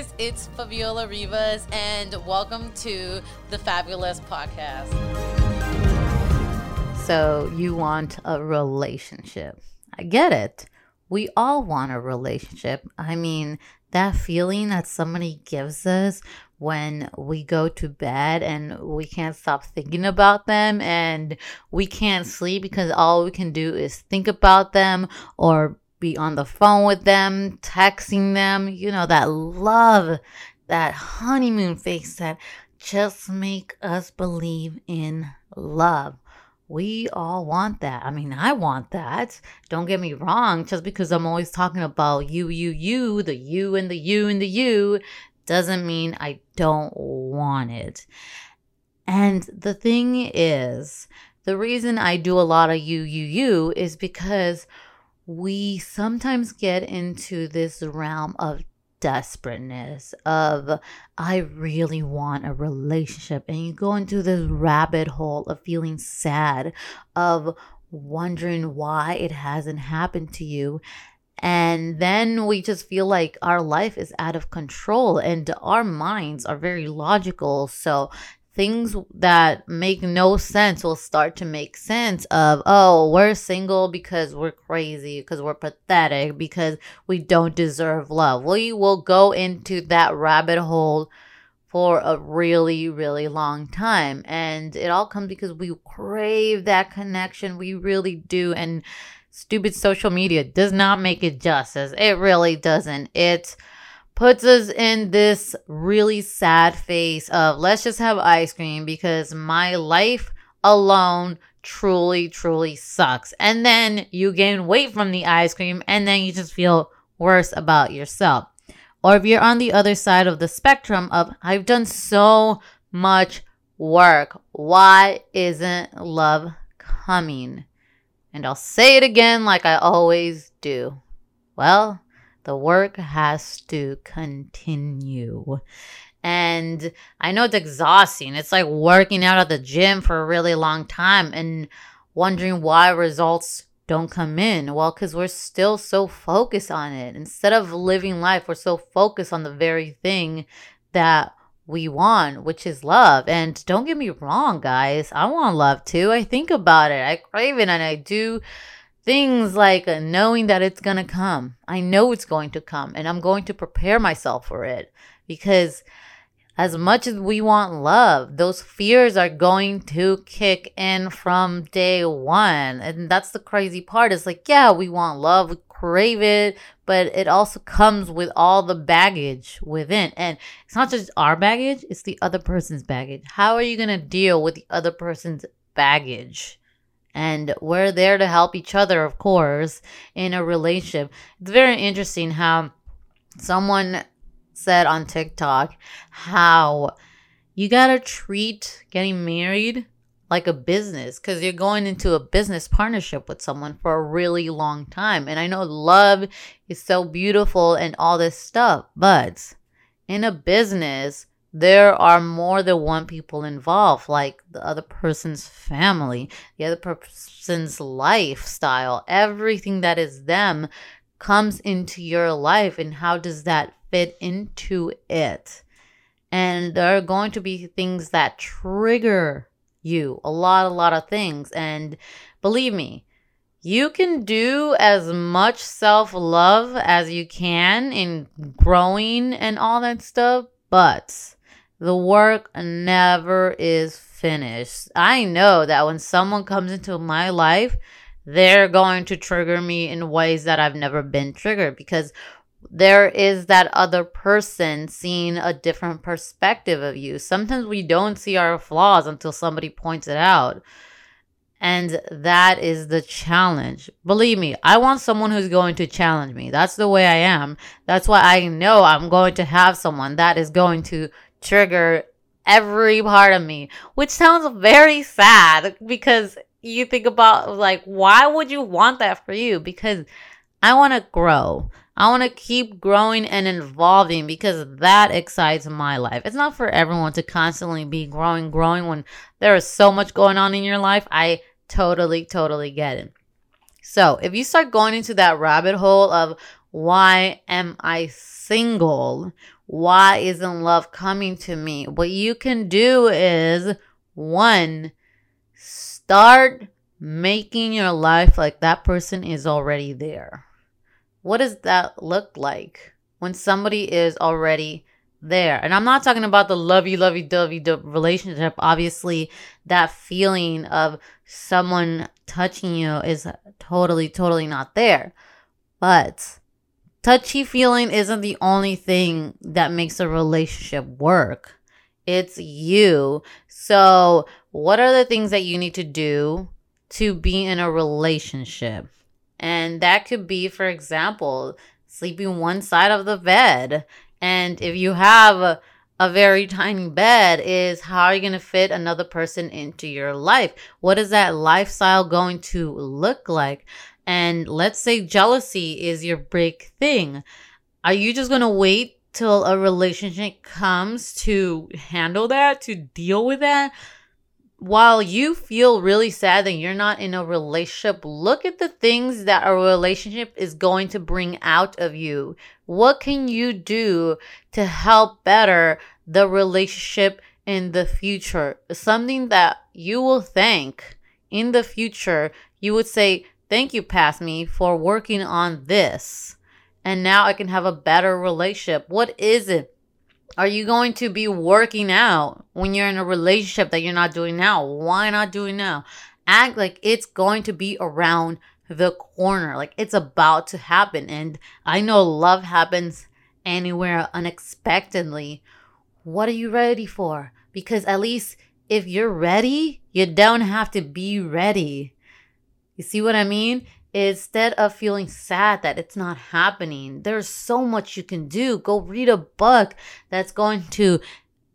guys, it's Faviola Rivas, and welcome to the Fabulous Podcast. So, you want a relationship. I get it. We all want a relationship. I mean, that feeling that somebody gives us when we go to bed and we can't stop thinking about them and we can't sleep because all we can do is think about them or be on the phone with them, texting them, you know, that love, that honeymoon face that just make us believe in love. We all want that. I mean, I want that. Don't get me wrong. Just because I'm always talking about you, you, you, the you and the you and the you, doesn't mean I don't want it. And the thing is, the reason I do a lot of you, you, you is because we sometimes get into this realm of desperateness of I really want a relationship and you go into this rabbit hole of feeling sad of wondering why it hasn't happened to you and then we just feel like our life is out of control and our minds are very logical. So things that make no sense will start to make sense of oh we're single because we're crazy because we're pathetic because we don't deserve love. We will go into that rabbit hole for a really really long time. And it all comes because we crave that connection. We really do. And stupid social media does not make it justice. It really doesn't. It puts us in this really sad face of let's just have ice cream because my life alone truly, truly sucks. And then you gain weight from the ice cream and then you just feel worse about yourself. Or if you're on the other side of the spectrum of I've done so much work, why isn't love coming? And I'll say it again like I always do. Well, the work has to continue. And I know it's exhausting. It's like working out at the gym for a really long time and wondering why results don't come in. Well, because we're still so focused on it. Instead of living life, we're so focused on the very thing that we want, which is love. And don't get me wrong, guys. I want love too. I think about it. I crave it and I do things like knowing that it's going to come. I know it's going to come and I'm going to prepare myself for it because as much as we want love, those fears are going to kick in from day one. And that's the crazy part. It's like, yeah, we want love, we crave it, but it also comes with all the baggage within. And it's not just our baggage, it's the other person's baggage. How are you going to deal with the other person's baggage? And we're there to help each other, of course, in a relationship. It's very interesting how someone said on TikTok how you gotta treat getting married like a business because you're going into a business partnership with someone for a really long time. And I know love is so beautiful and all this stuff, but in a business, there are more than one people involved, like the other person's family, the other person's lifestyle, everything that is them comes into your life, and how does that fit into it? And there are going to be things that trigger you a lot, a lot of things. And believe me, you can do as much self love as you can in growing and all that stuff, but the work never is finished. I know that when someone comes into my life, they're going to trigger me in ways that I've never been triggered because there is that other person seeing a different perspective of you. Sometimes we don't see our flaws until somebody points it out. And that is the challenge. Believe me, I want someone who's going to challenge me. That's the way I am. That's why I know I'm going to have someone that is going to trigger every part of me, which sounds very sad because you think about like, why would you want that for you? Because I want to grow. I want to keep growing and evolving because that excites my life. It's not for everyone to constantly be growing, growing when there is so much going on in your life. I totally, totally get it. So if you start going into that rabbit hole of Why am I single? Why isn't love coming to me? What you can do is one, start making your life like that person is already there. What does that look like when somebody is already there? And I'm not talking about the lovey, lovey, dovey relationship. Obviously, that feeling of someone touching you is totally, totally not there. But touchy feeling isn't the only thing that makes a relationship work. It's you. So, what are the things that you need to do to be in a relationship? And that could be, for example, sleeping one side of the bed. And if you have a, very tiny bed, is how are you going to fit another person into your life? What is that lifestyle going to look like? And let's say jealousy is your big thing. Are you just going to wait till a relationship comes to handle that, to deal with that? While you feel really sad that you're not in a relationship, look at the things that a relationship is going to bring out of you. What can you do to help better the relationship in the future? Something that you will thank in the future. You would say, Thank you, past me, for working on this. And now I can have a better relationship. What is it? Are you going to be working out when you're in a relationship that you're not doing now? Why not doing now? Act like it's going to be around the corner, like it's about to happen. And I know love happens anywhere unexpectedly. What are you ready for? Because at least if you're ready, you don't have to be ready. You see what I mean? Instead of feeling sad that it's not happening, there's so much you can do. Go read a book that's going to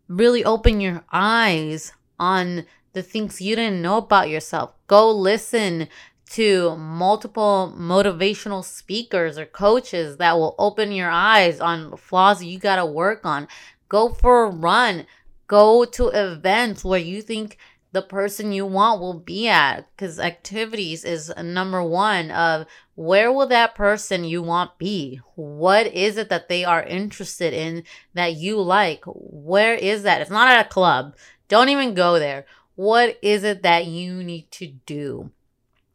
really open your eyes on the things you didn't know about yourself. Go listen to multiple motivational speakers or coaches that will open your eyes on flaws you got to work on. Go for a run. Go to events where you think the person you want will be at because activities is number one of where will that person you want be what is it that they are interested in that you like where is that it's not at a club don't even go there what is it that you need to do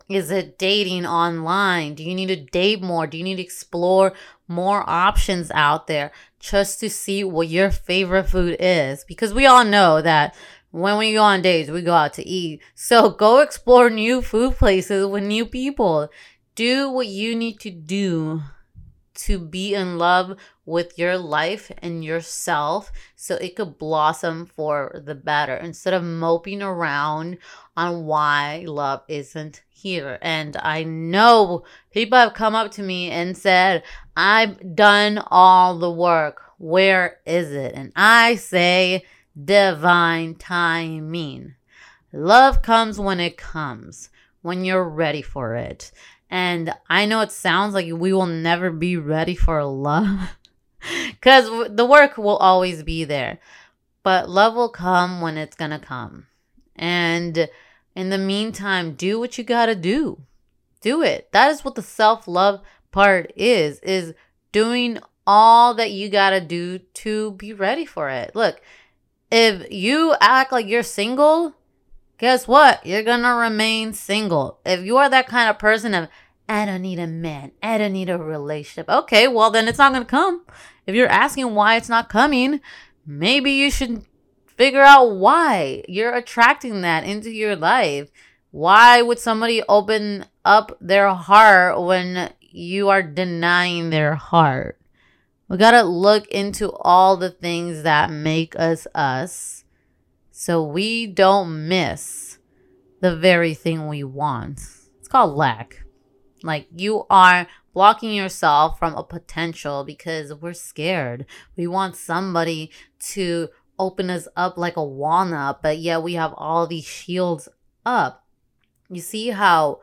is it dating online? Do you need to date more? Do you need to explore more options out there just to see what your favorite food is? Because we all know that when we go on dates, we go out to eat. So go explore new food places with new people. Do what you need to do to be in love with your life and yourself so it could blossom for the better instead of moping around on why love isn't here. And I know people have come up to me and said, I've done all the work. Where is it? And I say, divine timing. Love comes when it comes, when you're ready for it. And I know it sounds like we will never be ready for love because the work will always be there. But love will come when it's going to come. And in the meantime, do what you got to do. Do it. That is what the self-love part is is doing all that you got to do to be ready for it. Look, if you act like you're single, guess what? You're gonna remain single. If you are that kind of person of, I don't need a man, I don't need a relationship. Okay, well, then it's not gonna come. If you're asking why it's not coming, maybe you should figure out why you're attracting that into your life. Why would somebody open up their heart when you are denying their heart? We got to look into all the things that make us us so we don't miss the very thing we want. It's called lack. Like you are blocking yourself from a potential because we're scared. We want somebody to open us up like a walnut, but yet we have all these shields up. You see how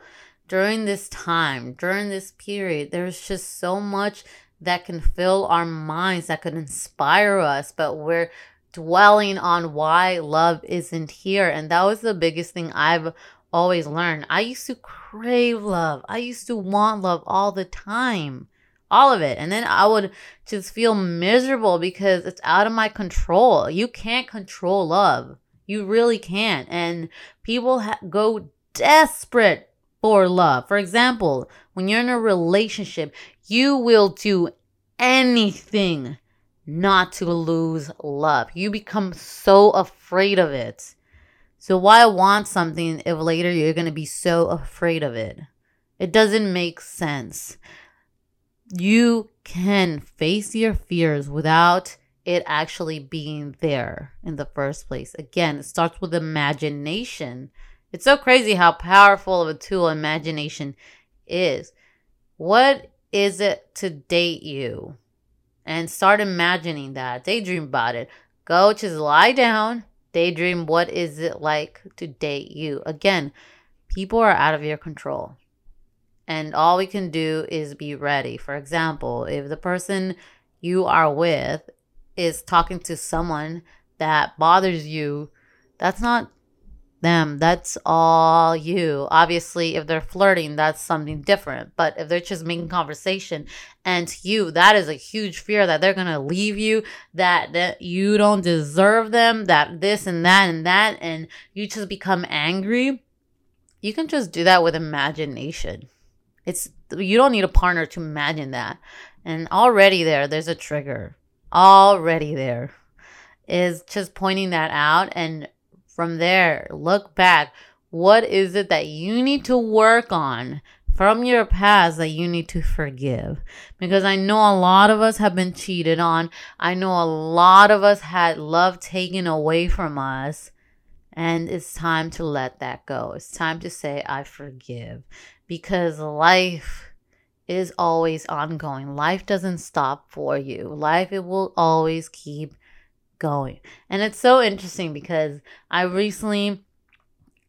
during this time, during this period, there's just so much that can fill our minds, that could inspire us, but we're dwelling on why love isn't here. And that was the biggest thing I've always learned. I used to crave love, I used to want love all the time. all of it. And then I would just feel miserable because it's out of my control. You can't control love. You really can't. And people ha- go desperate for love. For example, when you're in a relationship, you will do anything not to lose love. You become so afraid of it. So why want something if later you're going to be so afraid of it? It doesn't make sense. You can face your fears without it actually being there in the first place. Again, it starts with imagination. It's so crazy how powerful of a tool imagination is. What is it to date you? And start imagining that. Daydream about it. Go just lie down, daydream what is it like to date you. Again, people are out of your control. And all we can do is be ready. For example, if the person you are with is talking to someone that bothers you, that's not them. That's all you. Obviously, if they're flirting, that's something different. But if they're just making conversation and you, that is a huge fear that they're going to leave you, that, that you don't deserve them, that this and that and that, and you just become angry. You can just do that with imagination. It's you don't need a partner to imagine that. And already there, there's a trigger. Already there is just pointing that out and from there, look back. What is it that you need to work on from your past that you need to forgive? Because I know a lot of us have been cheated on. I know a lot of us had love taken away from us. And it's time to let that go. It's time to say, I forgive. Because life is always ongoing. Life doesn't stop for you. Life, it will always keep going. And it's so interesting because I recently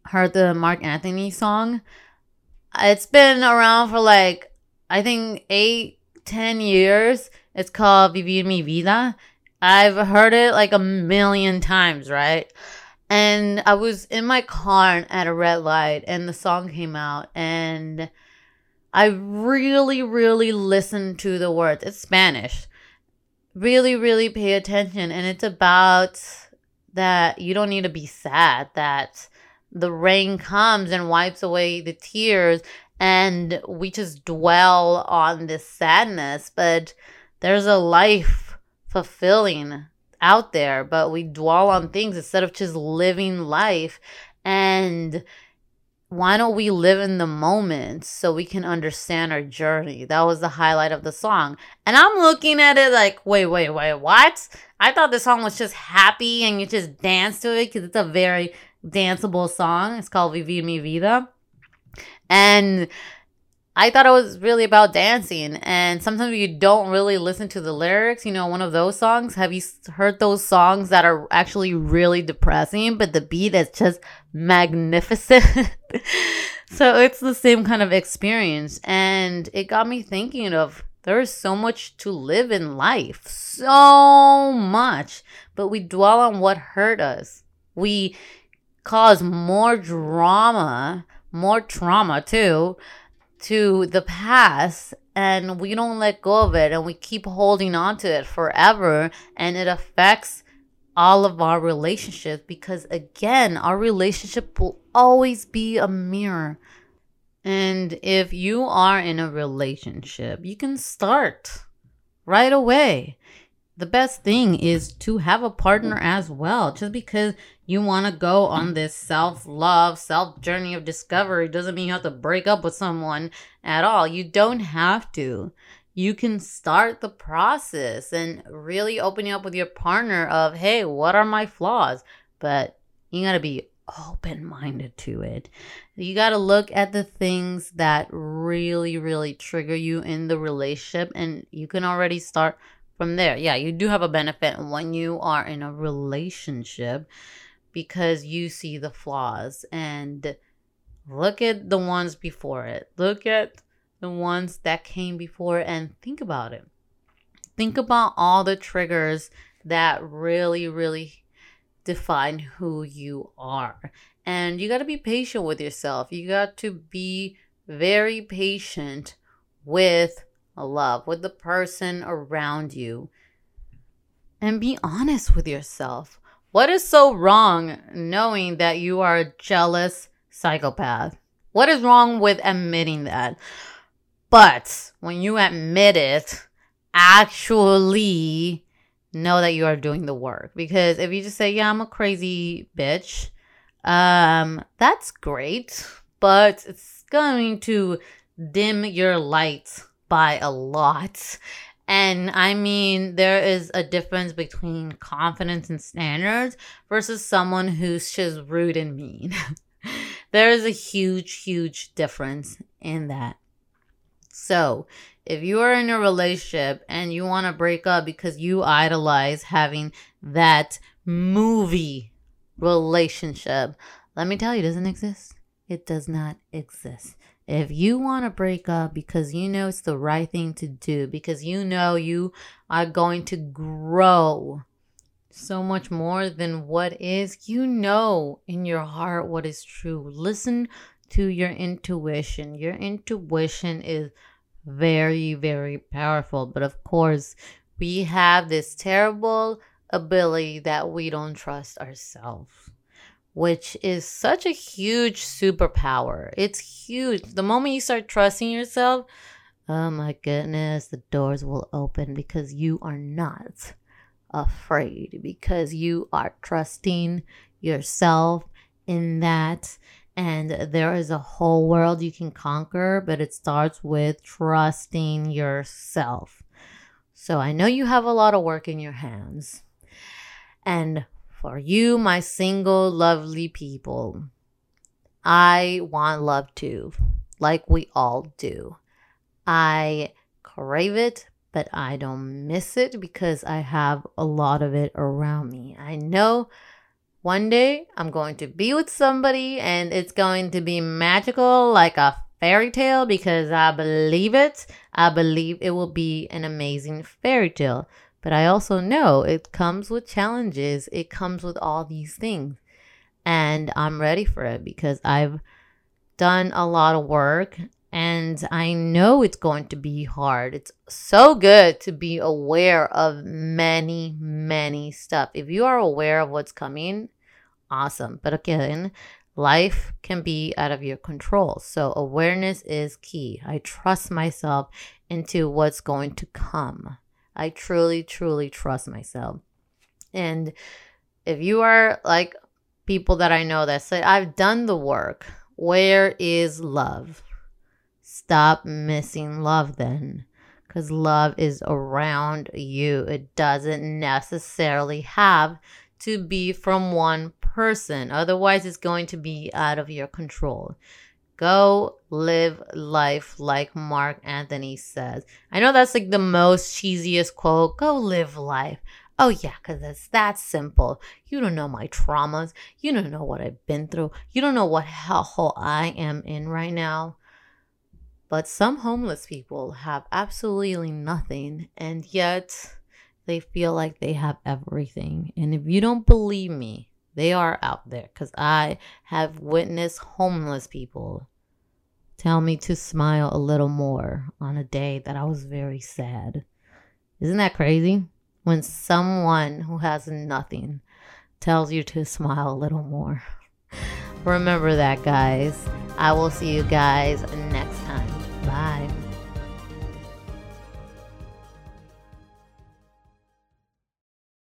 heard the Marc Anthony song. It's been around for like, I think eight, ten years. It's called Vivir mi vida. I've heard it like a million times, right? And I was in my car at a red light and the song came out and I really, really listened to the words. It's Spanish really, really pay attention. And it's about that you don't need to be sad, that the rain comes and wipes away the tears, and we just dwell on this sadness. But there's a life fulfilling out there, but we dwell on things instead of just living life. And why don't we live in the moment so we can understand our journey? That was the highlight of the song. And I'm looking at it like, wait, wait, wait, what? I thought the song was just happy and you just dance to it because it's a very danceable song. It's called Vivir Mi Vida. And I thought it was really about dancing. And sometimes you don't really listen to the lyrics. You know, one of those songs. Have you heard those songs that are actually really depressing, but the beat is just magnificent? so it's the same kind of experience. And it got me thinking of there is so much to live in life. So much. But we dwell on what hurt us. We cause more drama, more trauma too to the past and we don't let go of it and we keep holding on to it forever and it affects all of our relationships because again our relationship will always be a mirror. And if you are in a relationship you can start right away the best thing is to have a partner as well. Just because you want to go on this self love, self journey of discovery doesn't mean you have to break up with someone at all. You don't have to. You can start the process and really opening up with your partner of, hey, what are my flaws? But you got to be open minded to it. You got to look at the things that really, really trigger you in the relationship, and you can already start from there, yeah, you do have a benefit when you are in a relationship because you see the flaws and look at the ones before it. Look at the ones that came before and think about it. Think about all the triggers that really, really define who you are. And you got to be patient with yourself. You got to be very patient with love with the person around you. And be honest with yourself. What is so wrong knowing that you are a jealous psychopath? What is wrong with admitting that? But when you admit it, actually know that you are doing the work. Because if you just say, yeah, I'm a crazy bitch, um, that's great, but it's going to dim your light by a lot. And I mean, there is a difference between confidence and standards versus someone who's just rude and mean. there is a huge, huge difference in that. So, if you are in a relationship and you want to break up because you idolize having that movie relationship, let me tell you, it doesn't exist. It does not exist. If you want to break up because you know it's the right thing to do, because you know you are going to grow so much more than what is, you know in your heart what is true. Listen to your intuition. Your intuition is very, very powerful. But of course, we have this terrible ability that we don't trust ourselves, which is such a huge superpower. It's huge. The moment you start trusting yourself, oh my goodness, the doors will open because you are not afraid, because you are trusting yourself in that and there is a whole world you can conquer, but it starts with trusting yourself. So I know you have a lot of work in your hands. And for you, my single, lovely people, I want love too, like we all do. I crave it, but I don't miss it because I have a lot of it around me. I know one day I'm going to be with somebody and it's going to be magical like a fairy tale because I believe it. I believe it will be an amazing fairy tale. But I also know it comes with challenges, it comes with all these things. And I'm ready for it because I've done a lot of work and I know it's going to be hard. It's so good to be aware of many, many stuff. If you are aware of what's coming, awesome. But again, life can be out of your control. So awareness is key. I trust myself into what's going to come. I truly, truly trust myself. And if you are like people that I know that say, I've done the work, where is love? Stop missing love then. Because love is around you. It doesn't necessarily have to be from one person. Otherwise, it's going to be out of your control. Go live life like Marc Anthony says. I know that's like the most cheesiest quote. Go live life. Oh, yeah, because it's that simple. You don't know my traumas. You don't know what I've been through. You don't know what hellhole I am in right now. But some homeless people have absolutely nothing, and yet they feel like they have everything. And if you don't believe me, they are out there because I have witnessed homeless people tell me to smile a little more on a day that I was very sad. Isn't that crazy? When someone who has nothing tells you to smile a little more. Remember that, guys. I will see you guys